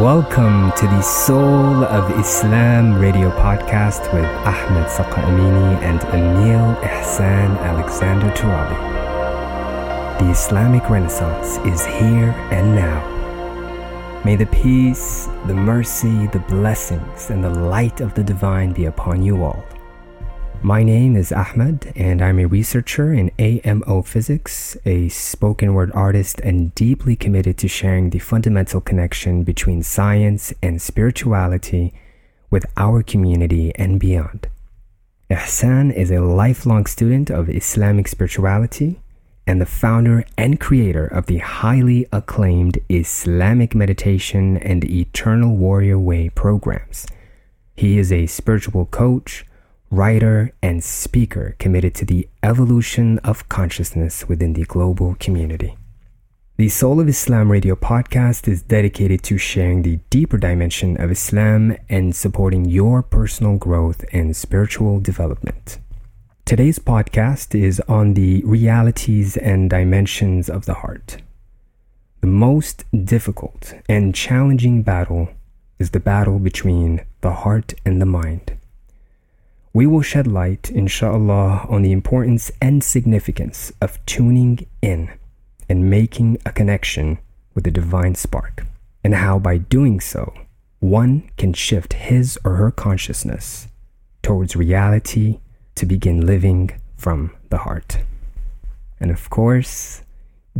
Welcome to the Soul of Islam radio podcast with Ahmed Saqa Amini and Emil Ihsan Alexander Turabi. The Islamic Renaissance is here and now. May the peace, the mercy, the blessings, and the light of the divine be upon you all. My name is Ahmed, and I'm a researcher in AMO physics, a spoken word artist, and deeply committed to sharing the fundamental connection between science and spirituality with our community and beyond. Ihsan is a lifelong student of Islamic spirituality and the founder and creator of the highly acclaimed Islamic Meditation and Eternal Warrior Way programs. He is a spiritual coach writer, and speaker committed to the evolution of consciousness within the global community. The Soul of Islam radio podcast is dedicated to sharing the deeper dimension of Islam and supporting your personal growth and spiritual development. Today's podcast is on the realities and dimensions of the heart. The most difficult and challenging battle is the battle between the heart and the mind we will shed light, inshallah, on the importance and significance of tuning in and making a connection with the divine spark, and how by doing so, one can shift his or her consciousness towards reality to begin living from the heart. And of course,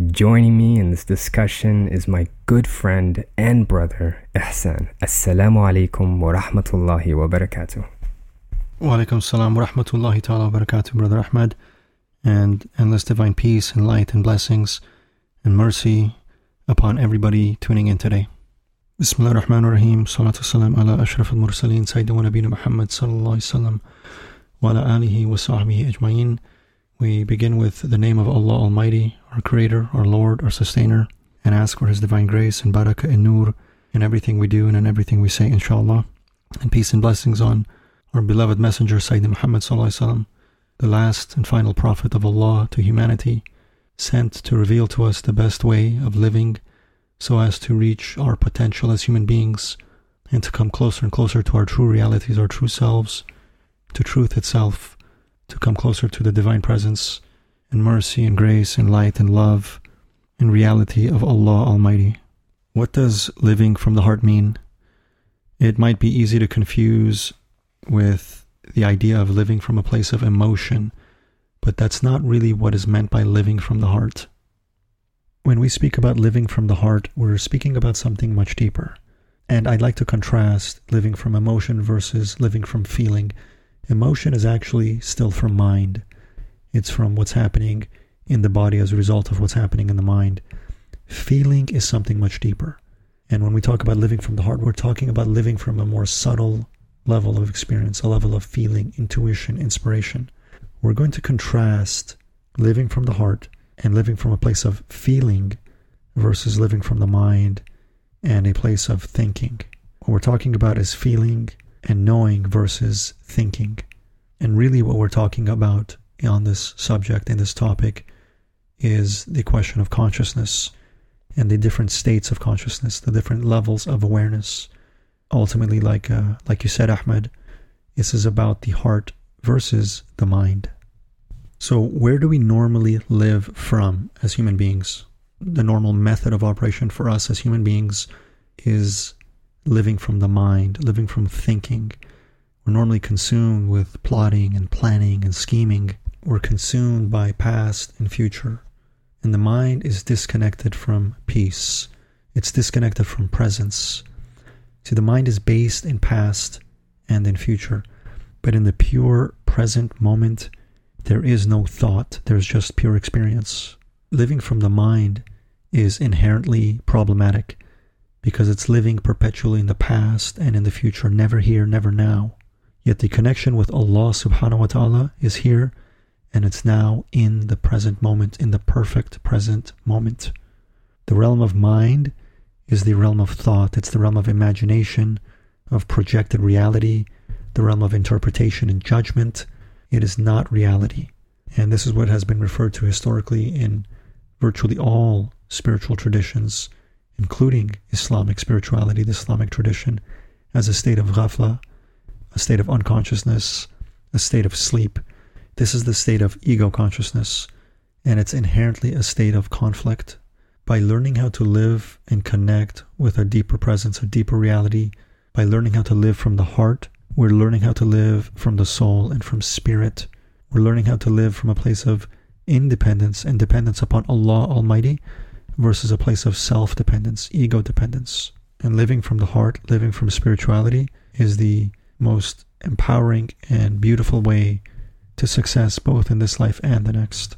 joining me in this discussion is my good friend and brother, Ihsan. Assalamu alaikum wa rahmatullahi wa barakatuh. Wa alaikum salam wa rahmatullahi ta'ala wa barakatuh, Brother Ahmed, and endless divine peace and light and blessings and mercy upon everybody tuning in today. Bismillah ar-Rahman ar-Rahim, salatu salam ala ashraf al-mursaleen, Sayyidina wa Muhammad sallallahu alayhi wa ala alihi wa sahbihi ajma'in. We begin with the name of Allah Almighty, our Creator, our Lord, our Sustainer, and ask for His divine grace and barakah and nur in everything we do and in everything we say, inshallah. And peace and blessings on our beloved Messenger Sayyidina Muhammad sallam, the last and final Prophet of Allah to humanity, sent to reveal to us the best way of living so as to reach our potential as human beings and to come closer and closer to our true realities, our true selves, to truth itself, to come closer to the divine presence and mercy and grace and light and love and reality of Allah Almighty. What does living from the heart mean? It might be easy to confuse with the idea of living from a place of emotion, but that's not really what is meant by living from the heart. When we speak about living from the heart, we're speaking about something much deeper. And I'd like to contrast living from emotion versus living from feeling. Emotion is actually still from mind, it's from what's happening in the body as a result of what's happening in the mind. Feeling is something much deeper. And when we talk about living from the heart, we're talking about living from a more subtle level of experience, a level of feeling, intuition, inspiration. We're going to contrast living from the heart and living from a place of feeling versus living from the mind and a place of thinking. What we're talking about is feeling and knowing versus thinking. And really, what we're talking about on this subject, in this topic, is the question of consciousness and the different states of consciousness, the different levels of awareness ultimately, like uh, like you said, Ahmed, this is about the heart versus the mind. So, where do we normally live from as human beings? The normal method of operation for us as human beings is living from the mind, living from thinking. We're normally consumed with plotting and planning and scheming. We're consumed by past and future. And the mind is disconnected from peace. It's disconnected from presence. See, the mind is based in past and in future, but in the pure present moment, there is no thought, there's just pure experience. Living from the mind is inherently problematic because it's living perpetually in the past and in the future, never here, never now. Yet the connection with Allah subhanahu wa ta'ala is here and it's now in the present moment, in the perfect present moment. The realm of mind is the realm of thought, it's the realm of imagination, of projected reality, the realm of interpretation and judgment. It is not reality. And this is what has been referred to historically in virtually all spiritual traditions including Islamic spirituality, the Islamic tradition, as a state of ghafla, a state of unconsciousness, a state of sleep. This is the state of ego consciousness, and it's inherently a state of conflict. By learning how to live and connect with a deeper presence, a deeper reality, by learning how to live from the heart, we're learning how to live from the soul and from spirit. We're learning how to live from a place of independence and dependence upon Allah Almighty versus a place of self dependence, ego dependence. And living from the heart, living from spirituality, is the most empowering and beautiful way to success both in this life and the next.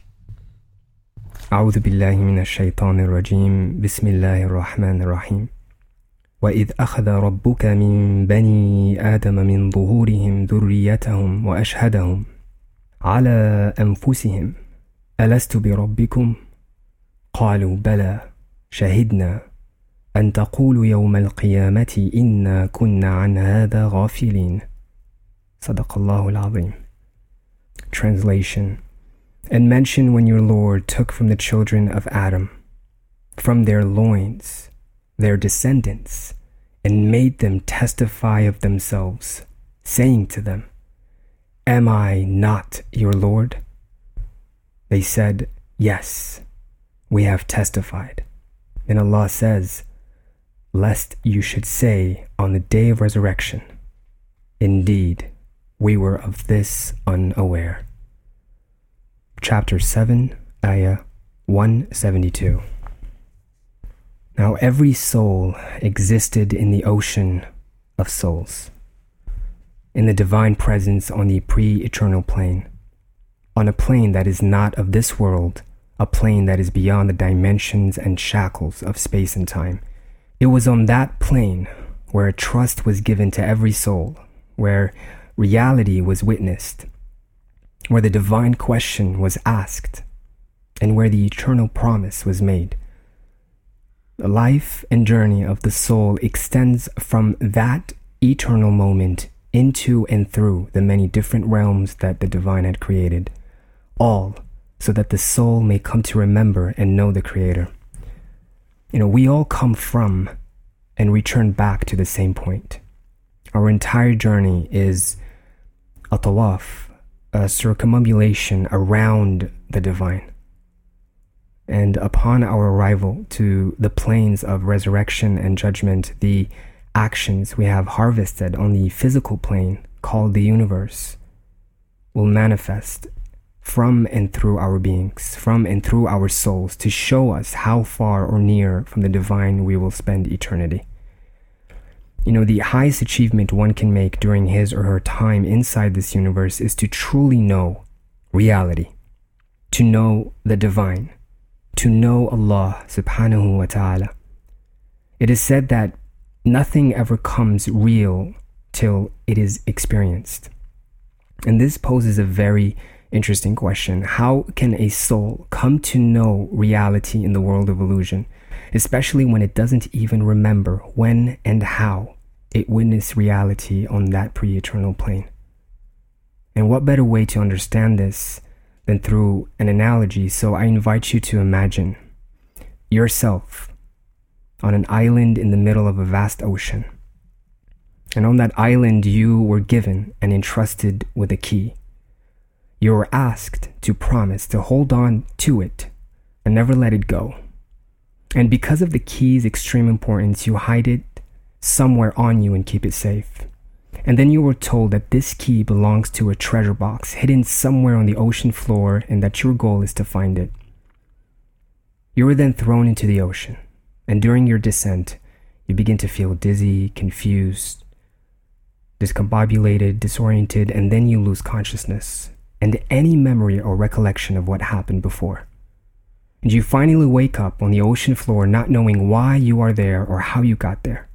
أعوذ بالله من الشيطان الرجيم. بسم الله الرحمن الرحيم. وإذ أخذ ربك من بني آدم من ظهورهم ذريتهم وأشهدهم على أنفسهم. ألست بربكم؟ قالوا بلى. شهدنا أن تقولوا يوم القيامة إنا كنا عن هذا غافلين. صدق الله العظيم. Translation. And mention when your Lord took from the children of Adam, from their loins, their descendants, and made them testify of themselves, saying to them, Am I not your Lord? They said, Yes, we have testified. And Allah says, Lest you should say on the day of resurrection, Indeed, we were of this unaware. Chapter 7, Ayah 172. Now every soul existed in the ocean of souls in the divine presence on the pre eternal plane, on a plane that is not of this world, a plane that is beyond the dimensions and shackles of space and time. It was on that plane where a trust was given to every soul, where reality was witnessed, where the divine question was asked, and where the eternal promise was made. The life and journey of the soul extends from that eternal moment into and through the many different realms that the divine had created, all so that the soul may come to remember and know the Creator. You know, we all come from and return back to the same point. Our entire journey is a tawaf, a circumambulation around the divine. And upon our arrival to the planes of resurrection and judgment, the actions we have harvested on the physical plane, called the universe, will manifest from and through our beings, from and through our souls, to show us how far or near from the divine we will spend eternity. You know, the highest achievement one can make during his or her time inside this universe is to truly know reality, to know the divine, to know Allah subhanahu wa ta'ala. It is said that nothing ever comes real till it is experienced. And this poses a very interesting question. How can a soul come to know reality in the world of illusion, especially when it doesn't even remember when and how it witnessed reality on that pre eternal plane? And what better way to understand this than through an analogy? So I invite you to imagine yourself on an island in the middle of a vast ocean. And on that island, you were given and entrusted with a key. You were asked to promise to hold on to it and never let it go. And because of the key's extreme importance, you hide it somewhere on you and keep it safe. And then you were told that this key belongs to a treasure box hidden somewhere on the ocean floor and that your goal is to find it. You were then thrown into the ocean and during your descent, you begin to feel dizzy, confused, discombobulated, disoriented, and then you lose consciousness and any memory or recollection of what happened before. And you finally wake up on the ocean floor not knowing why you are there or how you got there.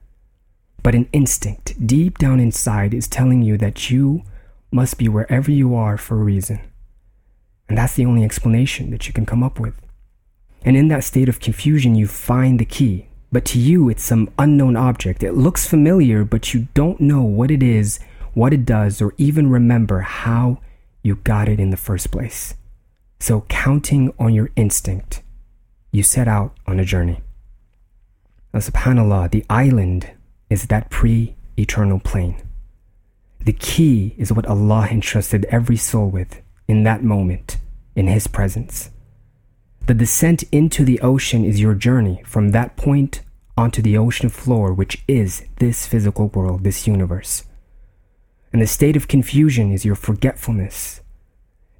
But an instinct deep down inside is telling you that you must be wherever you are for a reason. And that's the only explanation that you can come up with. And in that state of confusion, you find the key. But to you, it's some unknown object. It looks familiar, but you don't know what it is, what it does, or even remember how you got it in the first place. So, counting on your instinct, you set out on a journey. Now, subhanAllah, the island is that pre eternal plane. The key is what Allah entrusted every soul with in that moment, in His presence. The descent into the ocean is your journey from that point onto the ocean floor, which is this physical world, this universe. And the state of confusion is your forgetfulness.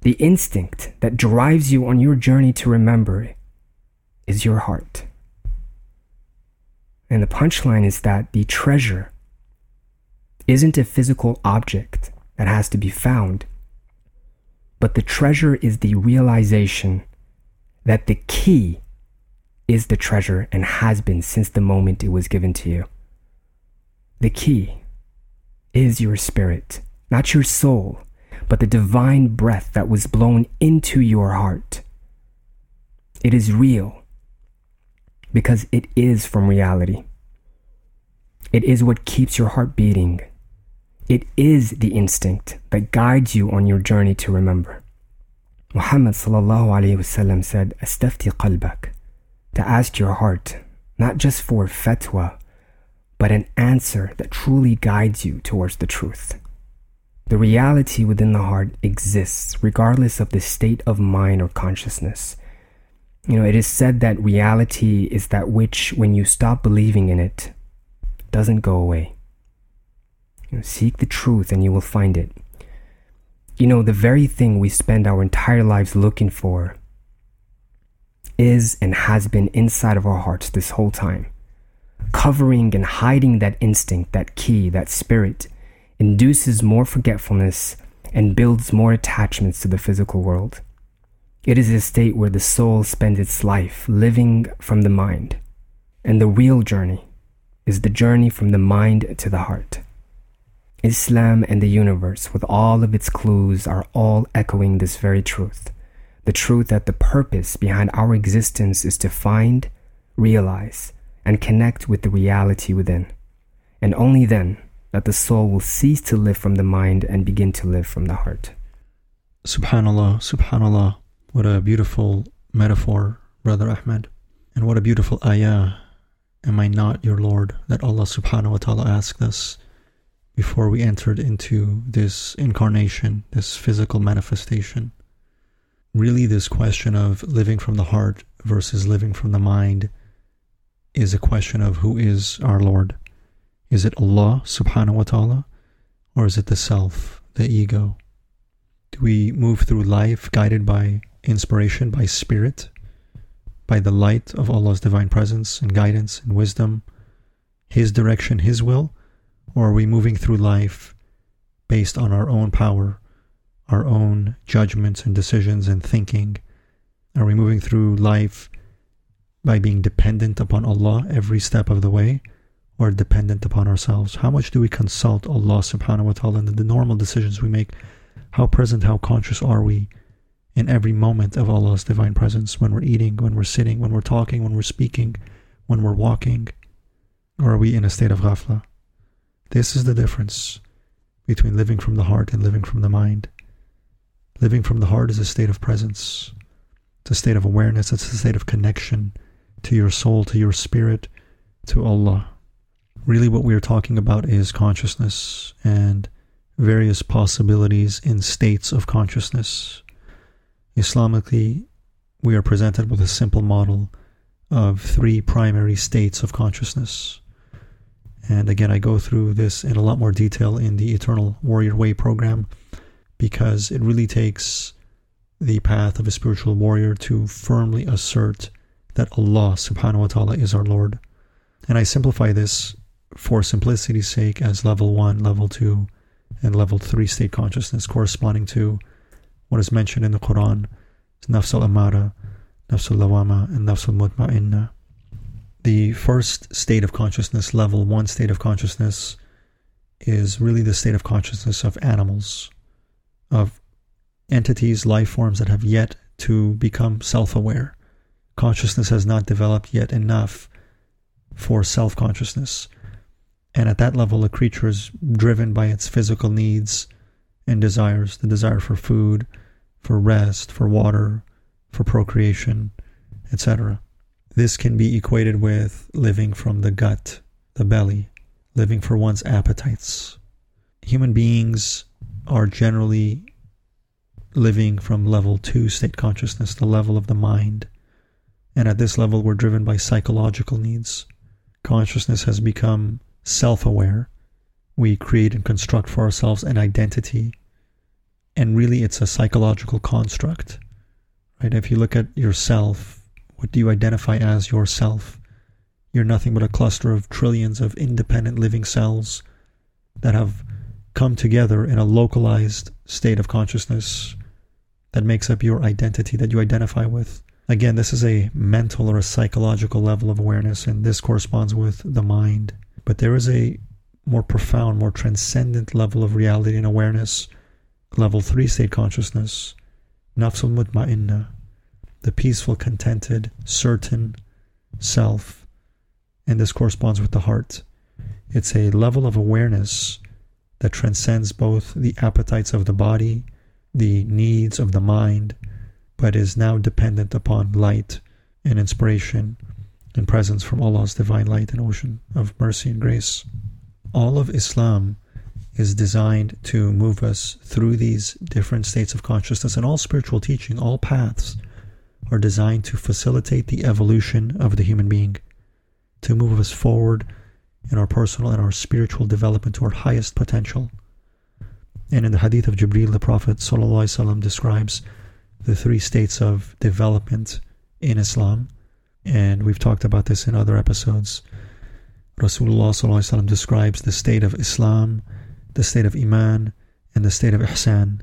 The instinct that drives you on your journey to remember is your heart. And the punchline is that the treasure isn't a physical object that has to be found, but the treasure is the realization that the key is the treasure and has been since the moment it was given to you. The key is your spirit, not your soul, but the divine breath that was blown into your heart. It is real because it is from reality. It is what keeps your heart beating. It is the instinct that guides you on your journey to remember. Muhammad wasallam said, "Astafti qalbak," to ask your heart, not just for fatwa, but an answer that truly guides you towards the truth. The reality within the heart exists regardless of the state of mind or consciousness. You know, it is said that reality is that which, when you stop believing in it, doesn't go away. You know, seek the truth and you will find it. You know, the very thing we spend our entire lives looking for is and has been inside of our hearts this whole time, covering and hiding that instinct, that key, that spirit induces more forgetfulness, and builds more attachments to the physical world. It is a state where the soul spends its life living from the mind, and the real journey is the journey from the mind to the heart. Islam and the universe, with all of its clues, are all echoing this very truth the truth that the purpose behind our existence is to find, realize, and connect with the reality within. And only then that the soul will cease to live from the mind and begin to live from the heart. Subhanallah, subhanallah. What a beautiful metaphor, Brother Ahmed. And what a beautiful ayah. Am I not your Lord? That Allah subhanahu wa ta'ala asked us before we entered into this incarnation, this physical manifestation. Really, this question of living from the heart versus living from the mind is a question of who is our Lord. Is it Allah subhanahu wa ta'ala? Or is it the self, the ego? Do we move through life guided by inspiration, by spirit, by the light of Allah's divine presence and guidance and wisdom, His direction, His will? Or are we moving through life based on our own power, our own judgments and decisions and thinking? Are we moving through life by being dependent upon Allah every step of the way? Or dependent upon ourselves? How much do we consult Allah subhanahu wa ta'ala in the normal decisions we make? How present, how conscious are we in every moment of Allah's divine presence when we're eating, when we're sitting, when we're talking, when we're speaking, when we're walking? Or are we in a state of ghafla? This is the difference between living from the heart and living from the mind. Living from the heart is a state of presence. It's a state of awareness. It's a state of connection to your soul, to your spirit, to Allah really what we are talking about is consciousness and various possibilities in states of consciousness. Islamically, we are presented with a simple model of three primary states of consciousness. And again, I go through this in a lot more detail in the Eternal Warrior Way program because it really takes the path of a spiritual warrior to firmly assert that Allah subhanahu wa ta'ala is our Lord. And I simplify this for simplicity's sake as level 1, level 2, and level 3 state consciousness corresponding to what is mentioned in the Quran Nafs al-Amara, Nafs al-Lawama, and Nafs al-Mutma'inna. The first state of consciousness, level 1 state of consciousness, is really the state of consciousness of animals, of entities, life forms that have yet to become self aware. Consciousness has not developed yet enough for self consciousness. And at that level, a creature is driven by its physical needs and desires the desire for food, for rest, for water, for procreation, etc. This can be equated with living from the gut, the belly, living for one's appetites. Human beings are generally living from level two state consciousness, the level of the mind. And at this level, we're driven by psychological needs. Consciousness has become self aware. We create and construct for ourselves an identity. And really, it's a psychological construct. Right? If you look at yourself, what do you identify as yourself? You're nothing but a cluster of trillions of independent living cells that have come together in a localized state of consciousness that makes up your identity that you identify with. Again, this is a mental or a psychological level of awareness, and this corresponds with the mind. But there is a more profound, more transcendent level of reality and awareness, level three state consciousness, nafsul mutma'inna, the peaceful, contented, certain self. And this corresponds with the heart. It's a level of awareness that transcends both the appetites of the body, the needs of the mind, but is now dependent upon light and inspiration and presence from Allah's divine light and ocean of mercy and grace. All of Islam is designed to move us through these different states of consciousness, and all spiritual teaching, all paths, are designed to facilitate the evolution of the human being, to move us forward in our personal and our spiritual development to our highest potential. And in the hadith of Jibreel, the Prophet ﷺ describes the three states of development in Islam. And we've talked about this in other episodes. Rasulullah describes the state of Islam, the state of Iman, and the state of Ihsan.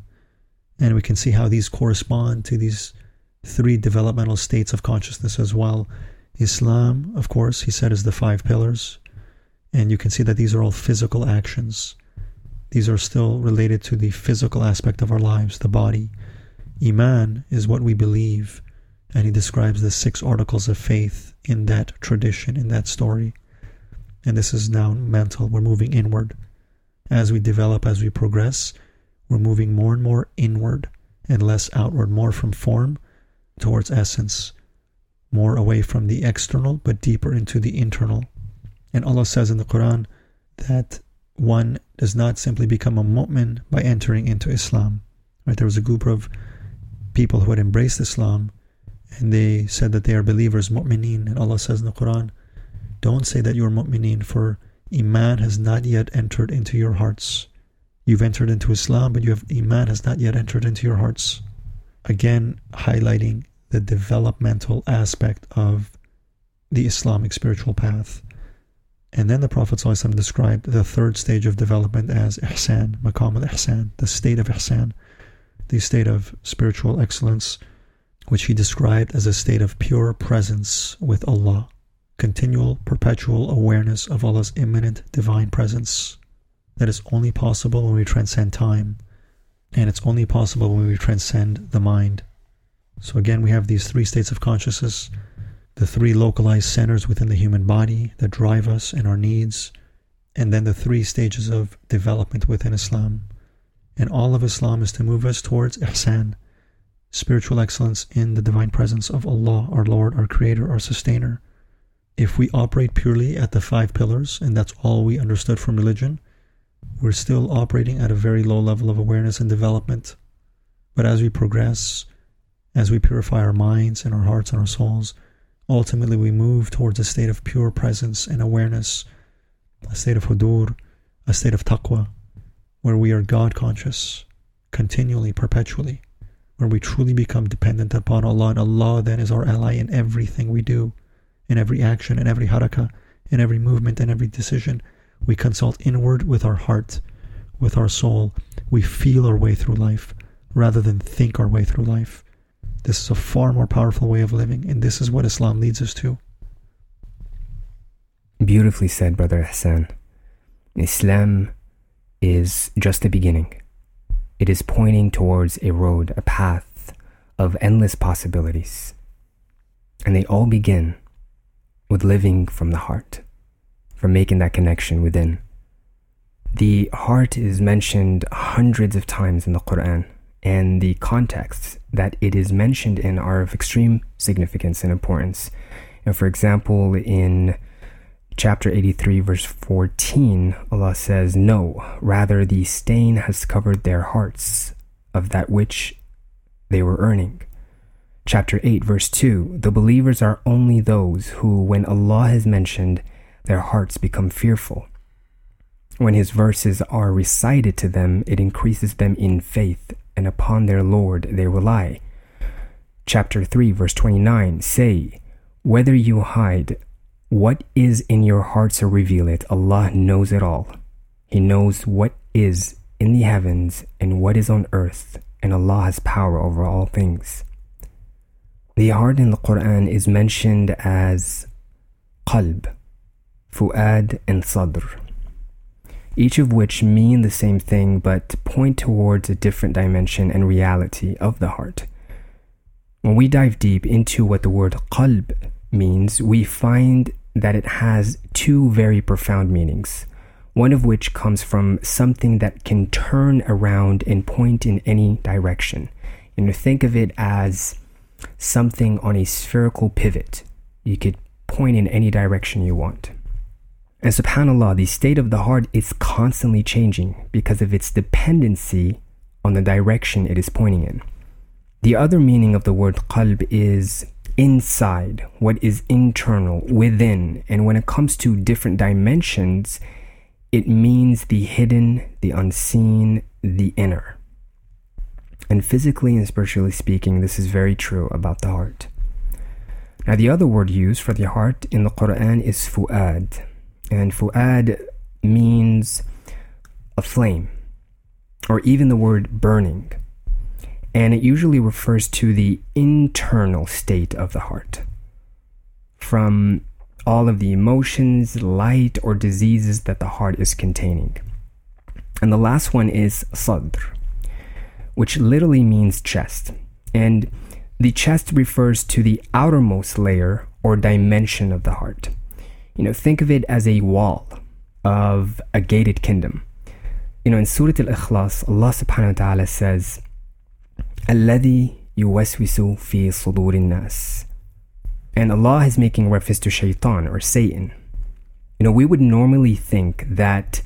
And we can see how these correspond to these three developmental states of consciousness as well. Islam, of course, he said, is the five pillars and you can see that these are all physical actions. These are still related to the physical aspect of our lives, the body. Iman is what we believe, and he describes the six articles of faith in that tradition, in that story. And this is now mental. We're moving inward. As we develop, as we progress, we're moving more and more inward and less outward, more from form towards essence, more away from the external, but deeper into the internal. And Allah says in the Quran that one does not simply become a mu'min by entering into Islam. Right? There was a group of people who had embraced Islam and they said that they are believers, mu'mineen. And Allah says in the Quran, don't say that you are mu'mineen, for Iman has not yet entered into your hearts. You've entered into Islam, but you have Iman has not yet entered into your hearts. Again, highlighting the developmental aspect of the Islamic spiritual path. And then the Prophet ﷺ described the third stage of development as ihsan, maqam al-ihsan, the state of ihsan, the state of spiritual excellence, which he described as a state of pure presence with Allah, continual, perpetual awareness of Allah's immanent divine presence. That is only possible when we transcend time, and it's only possible when we transcend the mind. So again, we have these three states of consciousness the three localized centers within the human body that drive us and our needs, and then the three stages of development within Islam. And all of Islam is to move us towards ihsan, spiritual excellence in the divine presence of Allah, our Lord, our Creator, our Sustainer. If we operate purely at the five pillars, and that's all we understood from religion, we're still operating at a very low level of awareness and development. But as we progress, as we purify our minds and our hearts and our souls, Ultimately, we move towards a state of pure presence and awareness, a state of hudur, a state of taqwa, where we are God conscious continually, perpetually, where we truly become dependent upon Allah, and Allah then is our ally in everything we do, in every action, in every harakah, in every movement, in every decision. We consult inward with our heart, with our soul. We feel our way through life rather than think our way through life. This is a far more powerful way of living, and this is what Islam leads us to. Beautifully said, Brother Ihsan. Islam is just the beginning. It is pointing towards a road, a path of endless possibilities. And they all begin with living from the heart, from making that connection within. The heart is mentioned hundreds of times in the Quran and the contexts that it is mentioned in are of extreme significance and importance. And for example, in chapter 83, verse 14, Allah says, No, rather the stain has covered their hearts of that which they were earning. Chapter 8, verse 2 The believers are only those who, when Allah has mentioned, their hearts become fearful. When His verses are recited to them, it increases them in faith, and upon their Lord they rely. Chapter 3, verse 29 Say, whether you hide what is in your hearts or reveal it, Allah knows it all. He knows what is in the heavens and what is on earth, and Allah has power over all things. The heart in the Quran is mentioned as qalb, fu'ad, and sadr, each of which mean the same thing but point towards a different dimension and reality of the heart. When we dive deep into what the word qalb means, we find that it has two very profound meanings, one of which comes from something that can turn around and point in any direction. You know, think of it as something on a spherical pivot. You could point in any direction you want. And subhanAllah, the state of the heart is constantly changing because of its dependency on the direction it is pointing in. The other meaning of the word qalb is inside, what is internal, within. And when it comes to different dimensions, it means the hidden, the unseen, the inner. And physically and spiritually speaking, this is very true about the heart. Now, the other word used for the heart in the Quran is fu'ad. And fu'ad means a flame, or even the word burning. And it usually refers to the internal state of the heart. From all of the emotions, light, or diseases that the heart is containing. And the last one is sadr which literally means chest. And the chest refers to the outermost layer or dimension of the heart. You know, think of it as a wall of a gated kingdom. You know, in Surah Al-Ikhlas, Allah subhanahu wa ta'ala says, الذي يوسوس في صدور الناس. And Allah is making reference to shaitan or Satan. You know, we would normally think that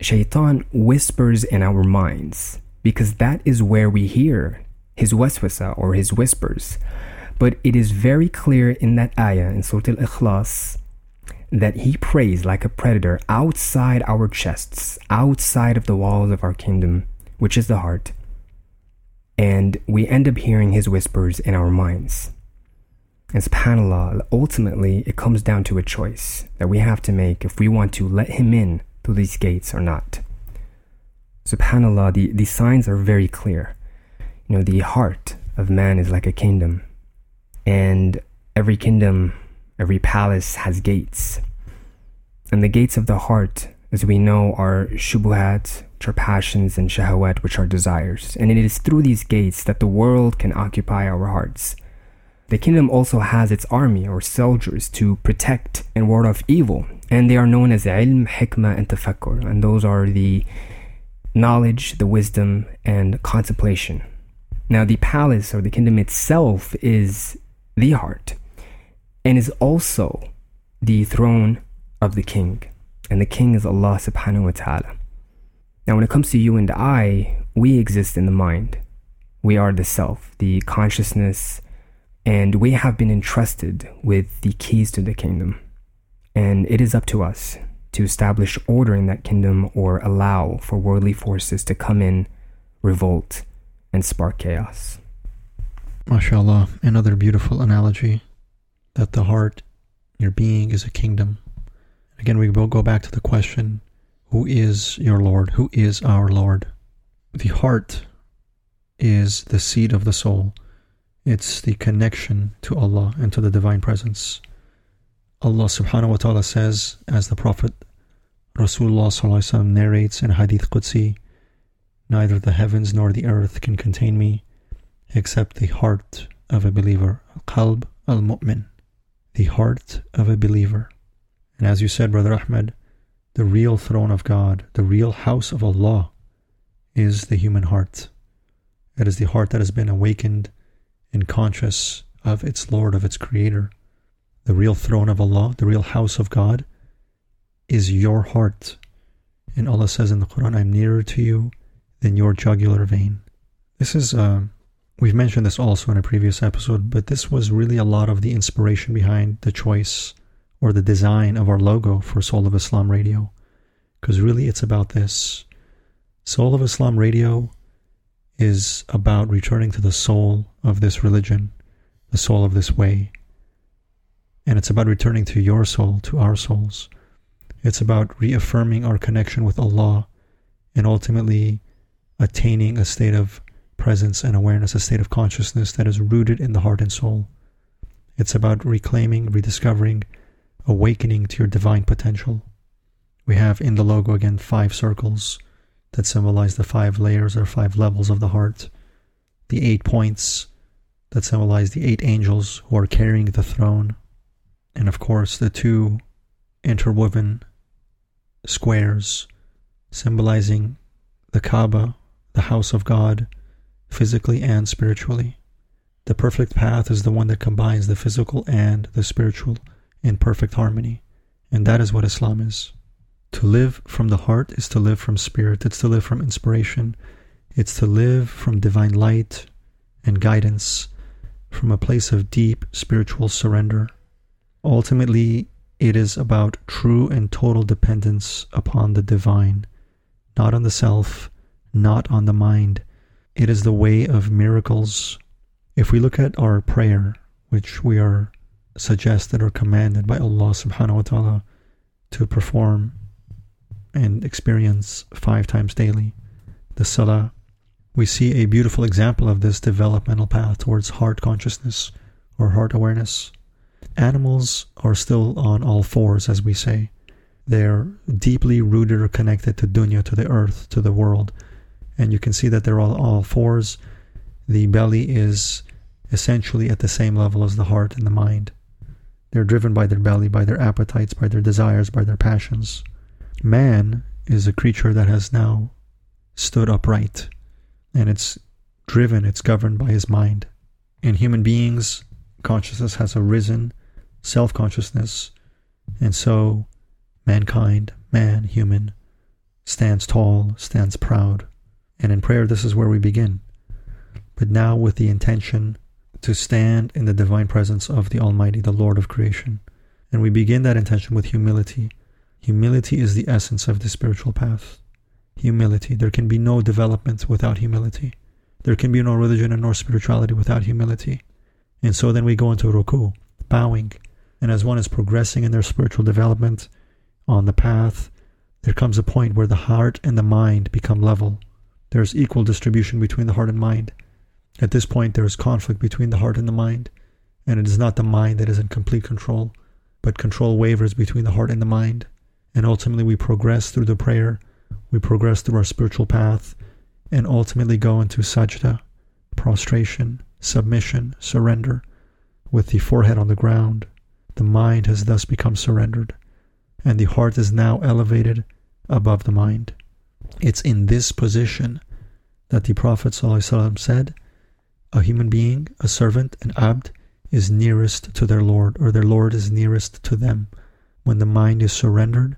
shaitan whispers in our minds because that is where we hear his waswasa or his whispers. But it is very clear in that ayah in Surah Al Ikhlas that he prays like a predator outside our chests, outside of the walls of our kingdom, which is the heart. and we end up hearing his whispers in our minds. And subhanAllah, ultimately, it comes down to a choice that we have to make if we want to let him in through these gates or not. Subhanallah the, the signs are very clear. You know the heart of man is like a kingdom and every kingdom every palace has gates. And the gates of the heart as we know are shubuhat which are passions and shahawat which are desires and it is through these gates that the world can occupy our hearts the kingdom also has its army or soldiers to protect and ward off evil and they are known as ilm hikmah and tafakkur and those are the knowledge, the wisdom, and contemplation. Now, the palace or the kingdom itself is the heart and is also the throne of the king. And the king is Allah subhanahu wa ta'ala. Now, when it comes to you and I, we exist in the mind. We are the self, the consciousness, and we have been entrusted with the keys to the kingdom. And it is up to us to establish order in that kingdom or allow for worldly forces to come in, revolt, and spark chaos. MashaAllah, another beautiful analogy that the heart, your being, is a kingdom. Again, we will go back to the question who is your Lord? Who is our Lord? The heart is the seat of the soul, it's the connection to Allah and to the Divine Presence. Allah subhanahu wa ta'ala says, as the Prophet Rasulullah narrates in Hadith Qudsi, Neither the heavens nor the earth can contain me except the heart of a believer. Qalb al Mu'min, the heart of a believer. And as you said, Brother Ahmed, the real throne of God, the real house of Allah, is the human heart. It is the heart that has been awakened and conscious of its Lord, of its Creator. the real throne of Allah, the real house of God, is your heart. And Allah says in the Quran, I'm nearer to you than your jugular vein. This is, uh, we've mentioned this also in a previous episode, but this was really a lot of the inspiration behind the choice or the design of our logo for Soul of Islam Radio. Because really it's about this. Soul of Islam Radio is about returning to the soul of this religion, the soul of this way. And it's about returning to your soul, to our souls. It's about reaffirming our connection with Allah and ultimately attaining a state of presence and awareness, a state of consciousness that is rooted in the heart and soul. It's about reclaiming, rediscovering, awakening to your divine potential. We have in the logo again five circles that symbolize the five layers or five levels of the heart, the eight points that symbolize the eight angels who are carrying the throne, and of course the two interwoven squares symbolizing the Kaaba, the house of God, physically and spiritually. The perfect path is the one that combines the physical and the spiritual in perfect harmony, and that is what Islam is. To live from the heart is to live from spirit, it's to live from inspiration, it's to live from divine light and guidance, from a place of deep spiritual surrender. Ultimately, it is about true and total dependence upon the divine, not on the self, not on the mind. It is the way of miracles. If we look at our prayer, which we are suggested or commanded by Allah subhanahu wa ta'ala to perform and experience five times daily, the salah, we see a beautiful example of this developmental path towards heart consciousness or heart awareness. Animals are still on all fours, as we say. They're deeply rooted or connected to dunya, to the earth, to the world. And you can see that they're all all fours. The belly is essentially at the same level as the heart and the mind. They're driven by their belly, by their appetites, by their desires, by their passions. Man is a creature that has now stood upright and it's driven, it's governed by his mind. And human beings consciousness has arisen, self consciousness, and so mankind, man, human, stands tall, stands proud. And in prayer, this is where we begin. But now with the intention to stand in the divine presence of the Almighty, the Lord of creation. And we begin that intention with humility. Humility is the essence of the spiritual path. Humility. There can be no development without humility. There can be no religion and nor spirituality without humility. And so then we go into ruku, bowing. And as one is progressing in their spiritual development on the path, there comes a point where the heart and the mind become level. There's equal distribution between the heart and mind. At this point, there is conflict between the heart and the mind, and it is not the mind that is in complete control, but control wavers between the heart and the mind. And ultimately, we progress through the prayer, we progress through our spiritual path, and ultimately go into sajda, prostration, submission, surrender, with the forehead on the ground. The mind has thus become surrendered, and the heart is now elevated above the mind. It's in this position that the Prophet ﷺ said, A human being, a servant, an abd, is nearest to their Lord, or their Lord is nearest to them, when the mind is surrendered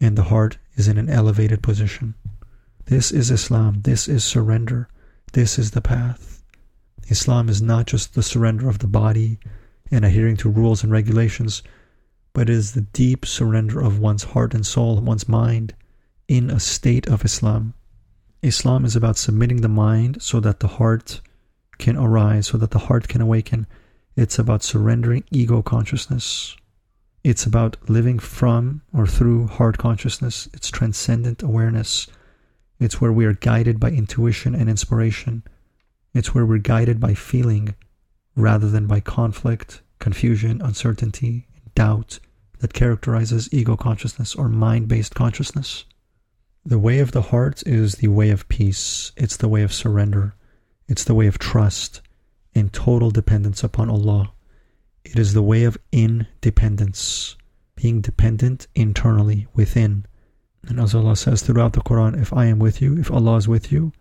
and the heart is in an elevated position. This is Islam, this is surrender, this is the path. Islam is not just the surrender of the body and adhering to rules and regulations, but it is the deep surrender of one's heart and soul, one's mind, in a state of Islam. Islam is about submitting the mind so that the heart can arise, so that the heart can awaken. It's about surrendering ego consciousness. It's about living from or through heart consciousness. It's transcendent awareness. It's where we are guided by intuition and inspiration. It's where we're guided by feeling rather than by conflict, confusion, uncertainty, doubt that characterizes ego consciousness or mind based consciousness. The way of the heart is the way of peace. It's the way of surrender. It's the way of trust and total dependence upon Allah. It is the way of independence, being dependent internally within. And as Allah says throughout the Quran, if I am with you, if Allah is with you,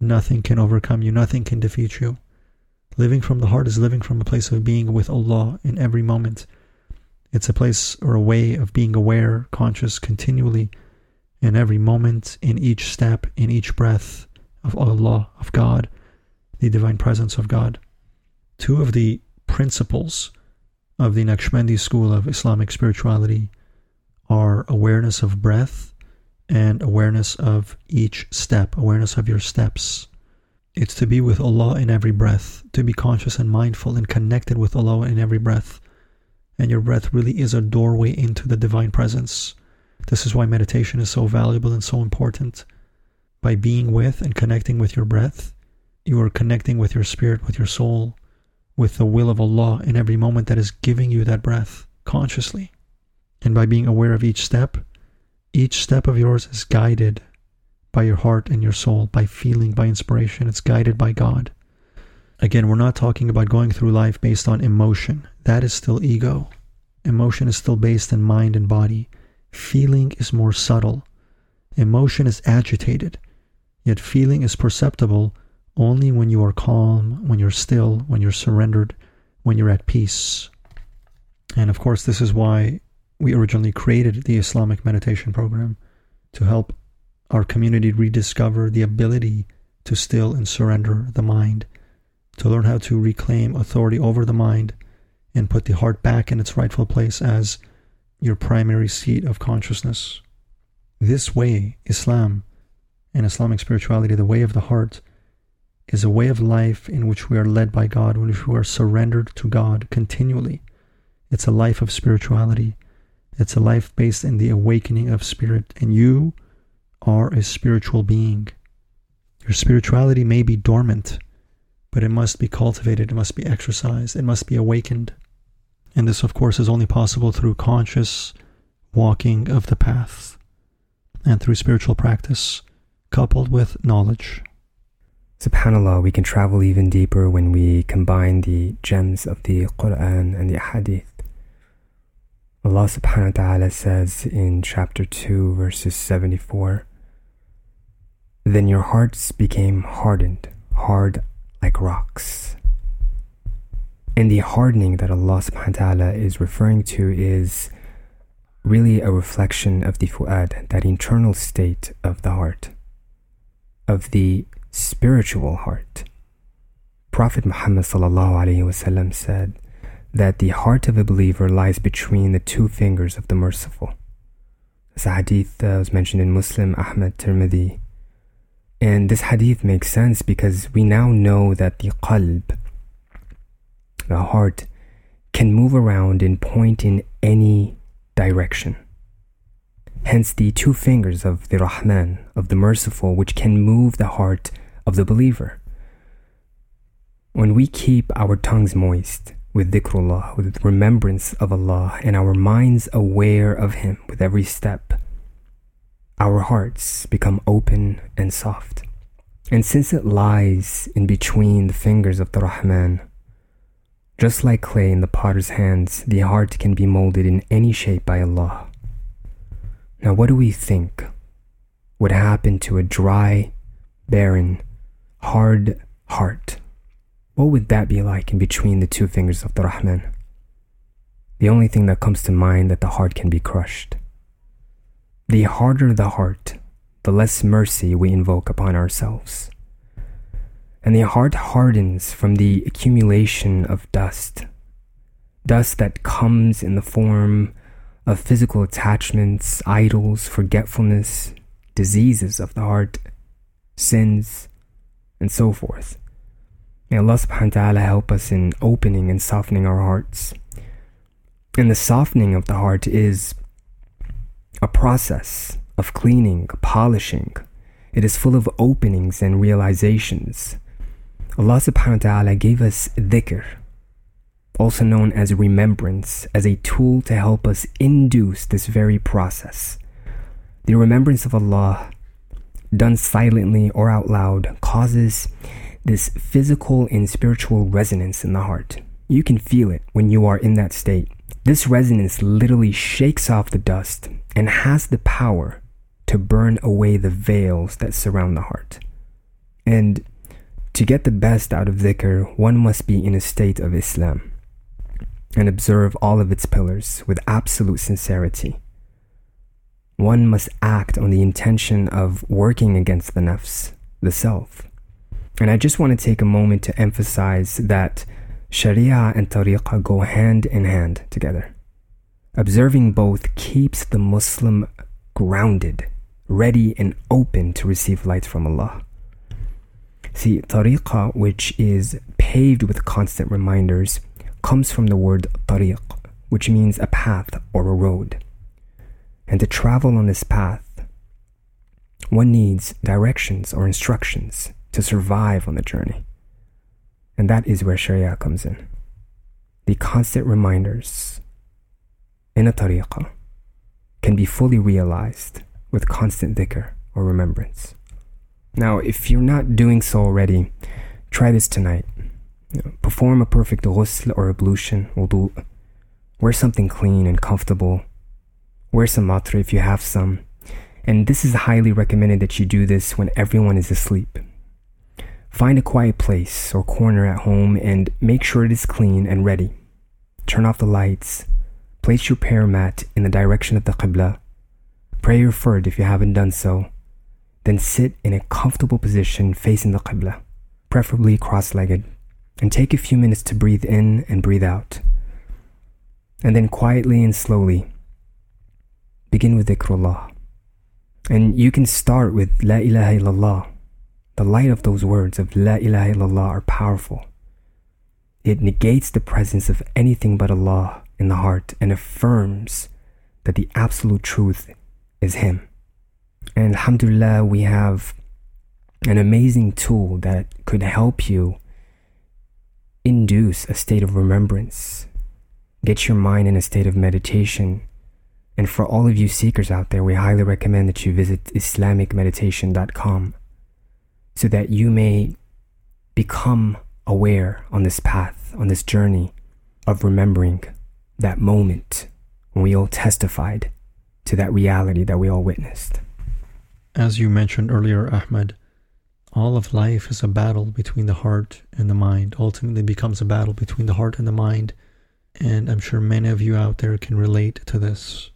Nothing can overcome you, nothing can defeat you. Living from the heart is living from a place of being with Allah in every moment. It's a place or a way of being aware, conscious continually in every moment, in each step, in each breath of Allah, of God, the divine presence of God. Two of the principles of the Naqshbandi school of Islamic spirituality are awareness of breath and awareness of each step, awareness of your steps. It's to be with Allah in every breath, to be conscious and mindful and connected with Allah in every breath. And your breath really is a doorway into the divine presence. This is why meditation is so valuable and so important. By being with and connecting with your breath, you are connecting with your spirit, with your soul, with the will of Allah in every moment that is giving you that breath consciously. And by being aware of each step, each step of yours is guided by your heart and your soul, by feeling, by inspiration. It's guided by God. Again, we're not talking about going through life based on emotion. That is still ego. Emotion is still based in mind and body. Feeling is more subtle. Emotion is agitated. Yet feeling is perceptible only when you are calm, when you're still, when you're surrendered, when you're at peace. And of course, this is why we originally created the Islamic meditation program to help our community rediscover the ability to still and surrender the mind, to learn how to reclaim authority over the mind and put the heart back in its rightful place as your primary seat of consciousness. This way, Islam and Islamic spirituality, the way of the heart, is a way of life in which we are led by God, in which we are surrendered to God continually. It's a life of spirituality. It's a life based in the awakening of spirit. And you are a spiritual being. Your spirituality may be dormant, but it must be cultivated, it must be exercised, it must be awakened. And this, of course, is only possible through conscious walking of the path and through spiritual practice coupled with knowledge. SubhanAllah, we can travel even deeper when we combine the gems of the Quran and the Hadith. Allah subhanahu wa ta'ala says in chapter 2, verses 74 Then your hearts became hardened, hard like rocks. And the hardening that Allah subhanahu wa ta'ala is referring to is really a reflection of the fu'ad, that internal state of the heart, of the spiritual heart. Prophet Muhammad said that the heart of a believer lies between the two fingers of the merciful. This hadith uh, was mentioned in Muslim, Ahmad, Tirmidhi. And this hadith makes sense because we now know that the qalb, the heart, can move around and point in any direction. Hence the two fingers of the Rahman, of the merciful, which can move the heart of the believer. When we keep our tongues moist with dhikrullah, with remembrance of Allah, and our minds aware of Him with every step, our hearts become open and soft. And since it lies in between the fingers of the Rahman, just like clay in the potter's hands, the heart can be molded in any shape by Allah. Now, what do we think would happen to a dry, barren, hard heart? What would that be like in between the two fingers of the Rahman? The only thing that comes to mind that the heart can be crushed. The harder the heart, the less mercy we invoke upon ourselves. And the heart hardens from the accumulation of dust. Dust that comes in the form of physical attachments, idols, forgetfulness, diseases of the heart, sins, and so forth. May Allah subhanahu wa ta'ala help us in opening and softening our hearts. And the softening of the heart is a process of cleaning, polishing. It is full of openings and realizations. Allah subhanahu wa ta'ala gave us dhikr, also known as remembrance, as a tool to help us induce this very process. The remembrance of Allah done silently or out loud, causes this physical and spiritual resonance in the heart. You can feel it when you are in that state. This resonance literally shakes off the dust and has the power to burn away the veils that surround the heart. And to get the best out of dhikr, one must be in a state of Islam. And observe all of its pillars with absolute sincerity. One must act on the intention of working against the nafs, the self. And I just want to take a moment to emphasize that Sharia and Tariqah go hand in hand together. Observing both keeps the Muslim grounded, ready, and open to receive light from Allah. See, tariqah, which is paved with constant reminders, comes from the word tariq, which means a path or a road. And to travel on this path, one needs directions or instructions to survive on the journey. And that is where Sharia comes in. The constant reminders in a tariqah can be fully realized with constant dhikr or remembrance. Now, if you're not doing so already, try this tonight. Perform a perfect ghusl or ablution, wudu. Wear something clean and comfortable. Wear some matra if you have some. And this is highly recommended that you do this when everyone is asleep. Find a quiet place or corner at home and make sure it is clean and ready. Turn off the lights. Place your prayer mat in the direction of the Qibla. Pray your fard if you haven't done so then sit in a comfortable position facing the Qibla, preferably cross legged, and take a few minutes to breathe in and breathe out. And then quietly and slowly begin with dhikrullah. And you can start with La ilaha illallah. The light of those words of La ilaha illallah are powerful. It negates the presence of anything but Allah in the heart and affirms that the absolute truth is Him. And Alhamdulillah, we have an amazing tool that could help you induce a state of remembrance, get your mind in a state of meditation. And for all of you seekers out there, we highly recommend that you visit IslamicMeditation.com so that you may become aware on this path, on this journey of remembering that moment when we all testified to that reality that we all witnessed. As you mentioned earlier, Ahmed, all of life is a battle between the heart and the mind. Ultimately, becomes a battle between the heart and the mind. And I'm sure many of you out there can relate to this.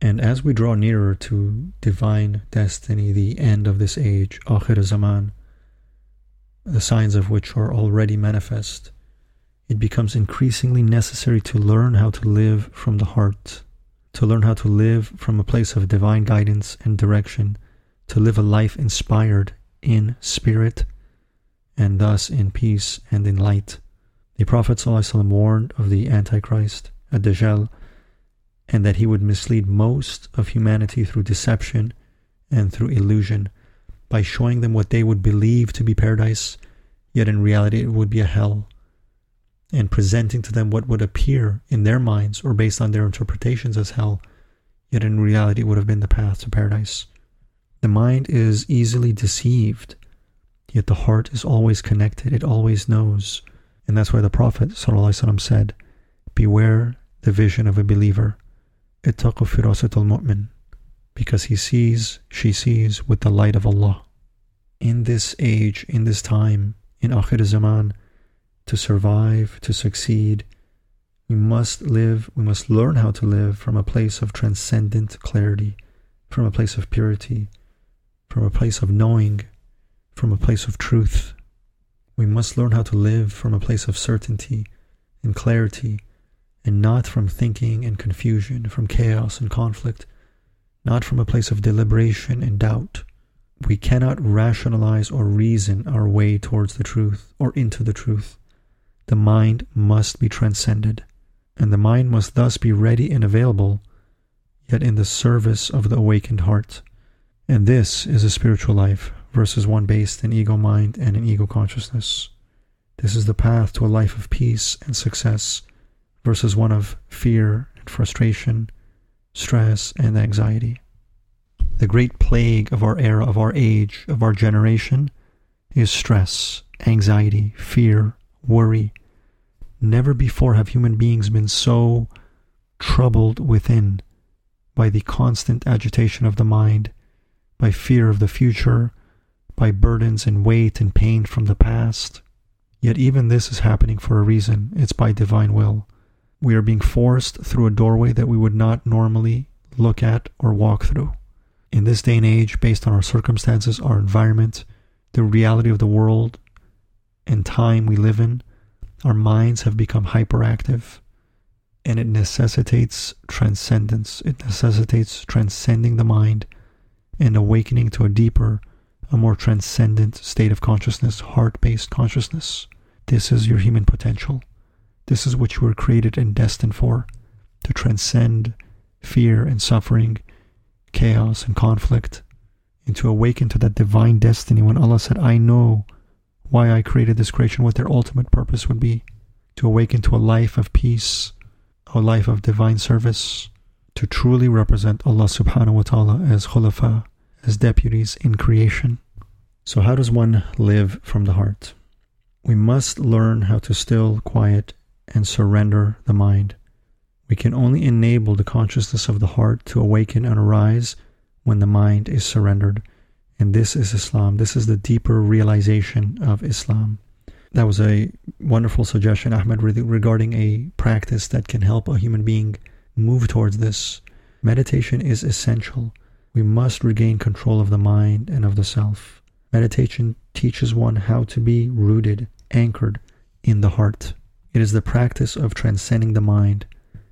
And as we draw nearer to divine destiny, the end of this age, Akhir Zaman, the signs of which are already manifest, it becomes increasingly necessary to learn how to live from the heart, to learn how to live from a place of divine guidance and direction to live a life inspired in spirit and thus in peace and in light. The Prophet warned of the Antichrist, Ad-Dajjal, and that he would mislead most of humanity through deception and through illusion by showing them what they would believe to be paradise, yet in reality it would be a hell, and presenting to them what would appear in their minds or based on their interpretations as hell, yet in reality it would have been the path to paradise. The mind is easily deceived, yet the heart is always connected, it always knows. And that's why the Prophet said, Beware the vision of a believer, ittaqu firasat al-mu'min, because he sees, she sees with the light of Allah. In this age, in this time, in Akhir Zaman, to survive, to succeed, we must live, we must learn how to live from a place of transcendent clarity, from a place of purity, from a place of knowing, from a place of truth. We must learn how to live from a place of certainty and clarity, and not from thinking and confusion, from chaos and conflict, not from a place of deliberation and doubt. We cannot rationalize or reason our way towards the truth or into the truth. The mind must be transcended, and the mind must thus be ready and available, yet in the service of the awakened heart. And this is a spiritual life versus one based in ego mind and in ego consciousness. This is the path to a life of peace and success versus one of fear and frustration, stress and anxiety. The great plague of our era, of our age, of our generation is stress, anxiety, fear, worry. Never before have human beings been so troubled within by the constant agitation of the mind by fear of the future, by burdens and weight and pain from the past. Yet even this is happening for a reason. It's by divine will. We are being forced through a doorway that we would not normally look at or walk through. In this day and age, based on our circumstances, our environment, the reality of the world and time we live in, our minds have become hyperactive and it necessitates transcendence. It necessitates transcending the mind and awakening to a deeper, a more transcendent state of consciousness, heart based consciousness. This is your human potential. This is what you were created and destined for to transcend fear and suffering, chaos and conflict, and to awaken to that divine destiny when Allah said, I know why I created this creation, what their ultimate purpose would be to awaken to a life of peace, a life of divine service, to truly represent Allah subhanahu wa ta'ala as khulafa, as deputies in creation. So, how does one live from the heart? We must learn how to still, quiet, and surrender the mind. We can only enable the consciousness of the heart to awaken and arise when the mind is surrendered. And this is Islam. This is the deeper realization of Islam. That was a wonderful suggestion, Ahmed, regarding a practice that can help a human being move towards this. Meditation is essential. We must regain control of the mind and of the self. Meditation teaches one how to be rooted, anchored in the heart. It is the practice of transcending the mind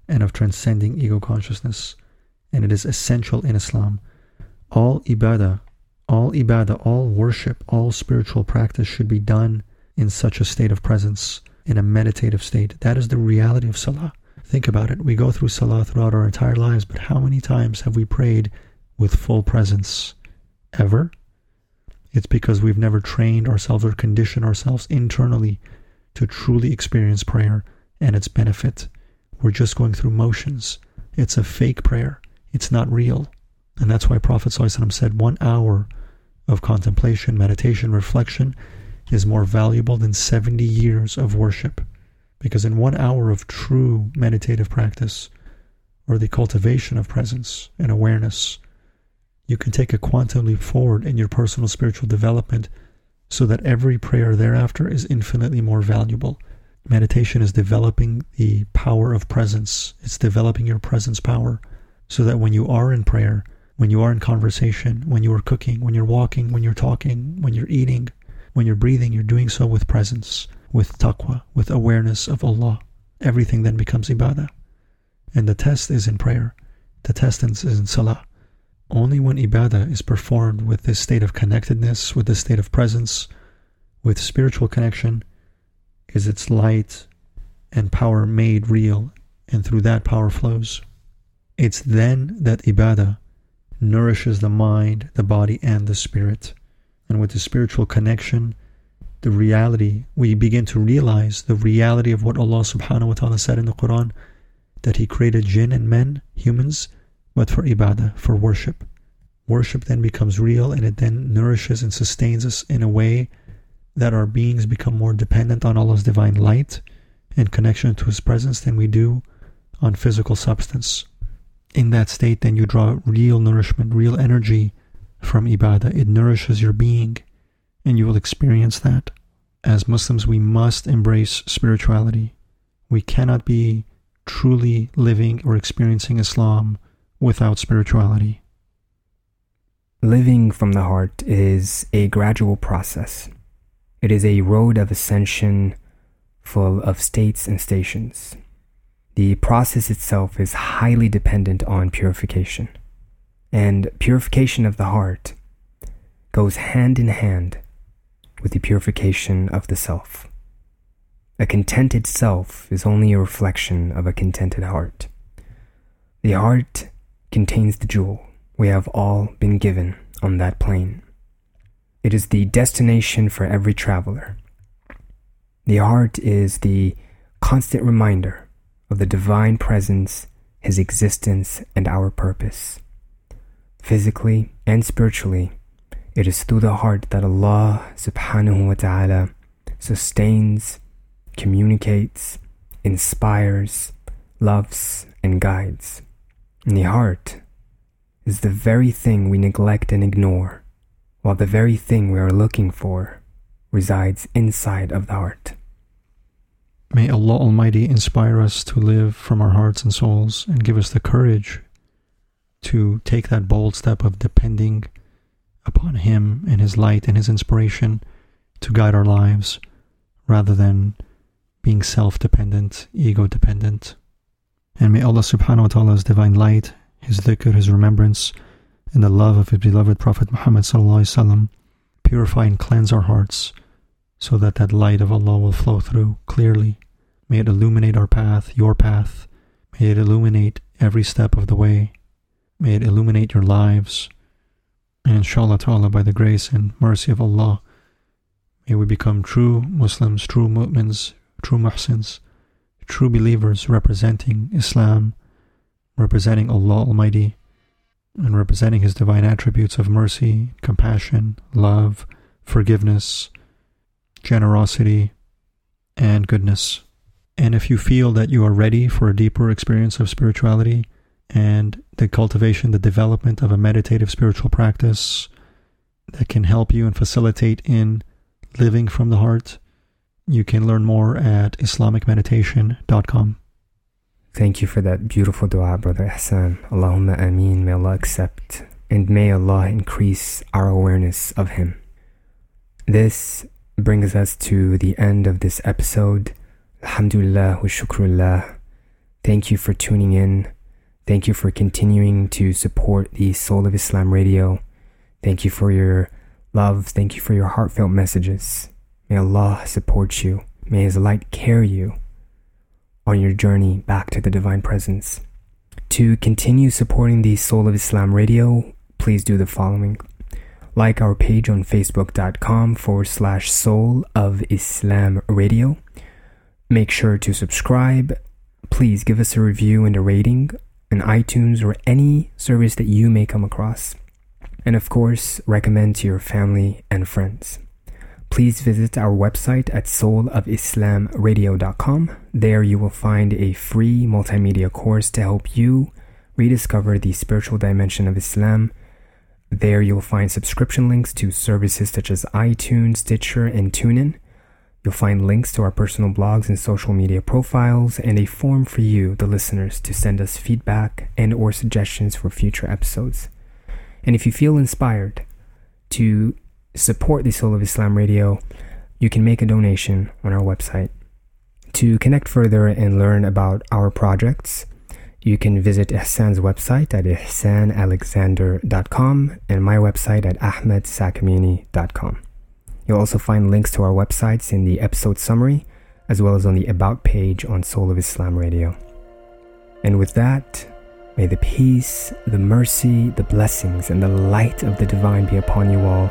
and of transcending ego consciousness, and it is essential in Islam. All ibadah, all ibadah, all worship, all spiritual practice should be done in such a state of presence, in a meditative state. That is the reality of Salah. Think about it. We go through Salah throughout our entire lives, but how many times have we prayed with full presence? Ever? It's because we've never trained ourselves or conditioned ourselves internally to truly experience prayer and its benefit. We're just going through motions. It's a fake prayer. It's not real. And that's why Prophet ﷺ said one hour of contemplation, meditation, reflection is more valuable than 70 years of worship. Because in one hour of true meditative practice, or the cultivation of presence and awareness, you can take a quantum leap forward in your personal spiritual development so that every prayer thereafter is infinitely more valuable. Meditation is developing the power of presence, it's developing your presence power so that when you are in prayer, when you are in conversation, when you are cooking, when you're walking, when you're talking, when you're eating, when you're breathing, you're doing so with presence, with taqwa, with awareness of Allah. Everything then becomes ibadah. And the test is in prayer. The test is in salah. Only when ibadah is performed with this state of connectedness, with this state of presence, with spiritual connection, is its light and power made real, and through that power flows. It's then that ibadah nourishes the mind, the body, and the spirit and with the spiritual connection, the reality, we begin to realize the reality of what Allah subhanahu wa ta'ala said in the Quran that He created jinn and men, humans, but for ibadah, for worship. Worship then becomes real and it then nourishes and sustains us in a way that our beings become more dependent on Allah's divine light and connection to His presence than we do on physical substance. In that state, then you draw real nourishment, real energy from ibadah. It nourishes your being, and you will experience that. As Muslims, we must embrace spirituality. We cannot be truly living or experiencing Islam without spirituality. Living from the heart is a gradual process. It is a road of ascension full of states and stations. The process itself is highly dependent on purification and purification of the heart goes hand in hand with the purification of the self. A contented self is only a reflection of a contented heart. The heart contains the jewel we have all been given on that plane. It is the destination for every traveler. The heart is the constant reminder of the divine presence, his existence, and our purpose physically and spiritually, it is through the heart that Allah subhanahu wa ta'ala sustains, communicates, inspires, loves, and guides. And the heart is the very thing we neglect and ignore, while the very thing we are looking for resides inside of the heart. May Allah Almighty inspire us to live from our hearts and souls and give us the courage to take that bold step of depending upon Him and His light and His inspiration to guide our lives rather than being self dependent, ego dependent. And may Allah subhanahu wa ta'ala's divine light, His dhikr, His remembrance, and the love of His beloved Prophet Muhammad sallallahu alaihi wasallam purify and cleanse our hearts so that that light of Allah will flow through clearly. May it illuminate our path, your path. May it illuminate every step of the way. May it illuminate your lives. And inshallah ta'ala, by the grace and mercy of Allah, may we become true Muslims, true mu'mins, true muhsins, true believers representing Islam, representing Allah Almighty, and representing His divine attributes of mercy, compassion, love, forgiveness, generosity, and goodness. And if you feel that you are ready for a deeper experience of spirituality and the cultivation, the development of a meditative spiritual practice that can help you and facilitate in living from the heart, you can learn more at islamicmeditation.com. Thank you for that beautiful dua, Brother Ihsan. Allahumma ameen. May Allah accept and may Allah increase our awareness of Him. This brings us to the end of this episode. Alhamdulillah wa shukrullah. Thank you for tuning in. Thank you for continuing to support the Soul of Islam radio. Thank you for your love. Thank you for your heartfelt messages. May Allah support you. May His light carry you on your journey back to the Divine Presence. To continue supporting the Soul of Islam radio, please do the following like our page on facebook.com forward slash soul of Islam radio. Make sure to subscribe. Please give us a review and a rating on iTunes or any service that you may come across. And of course, recommend to your family and friends. Please visit our website at soulofislamradio.com. There you will find a free multimedia course to help you rediscover the spiritual dimension of Islam there you'll find subscription links to services such as iTunes, Stitcher, and TuneIn. You'll find links to our personal blogs and social media profiles and a form for you, the listeners, to send us feedback and or suggestions for future episodes. And if you feel inspired to support the Soul of Islam Radio, you can make a donation on our website. To connect further and learn about our projects, you can visit Ihsan's website at ihsanalexander.com and my website at ahmedsakamini.com. You'll also find links to our websites in the episode summary, as well as on the About page on Soul of Islam Radio. And with that, may the peace, the mercy, the blessings, and the light of the Divine be upon you all.